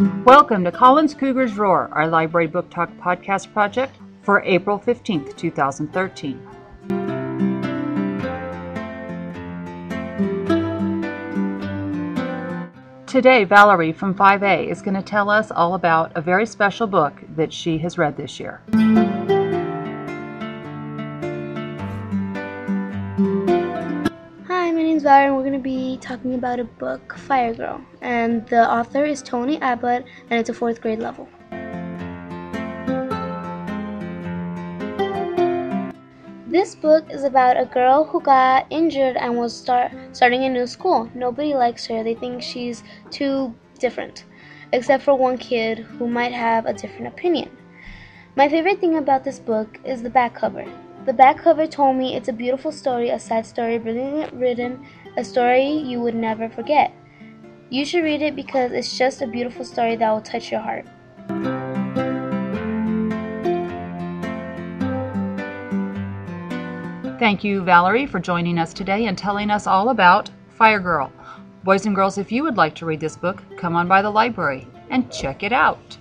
Welcome to Collins Cougars Roar, our library book talk podcast project for April 15th, 2013. Today, Valerie from 5A is going to tell us all about a very special book that she has read this year. My name is Valerie, and we're going to be talking about a book, Fire Girl. And the author is Tony Abbott, and it's a fourth grade level. This book is about a girl who got injured and was start starting a new school. Nobody likes her. They think she's too different, except for one kid who might have a different opinion. My favorite thing about this book is the back cover. The back cover told me it's a beautiful story, a sad story, brilliantly written, a story you would never forget. You should read it because it's just a beautiful story that will touch your heart. Thank you, Valerie, for joining us today and telling us all about Fire Girl. Boys and girls, if you would like to read this book, come on by the library and check it out.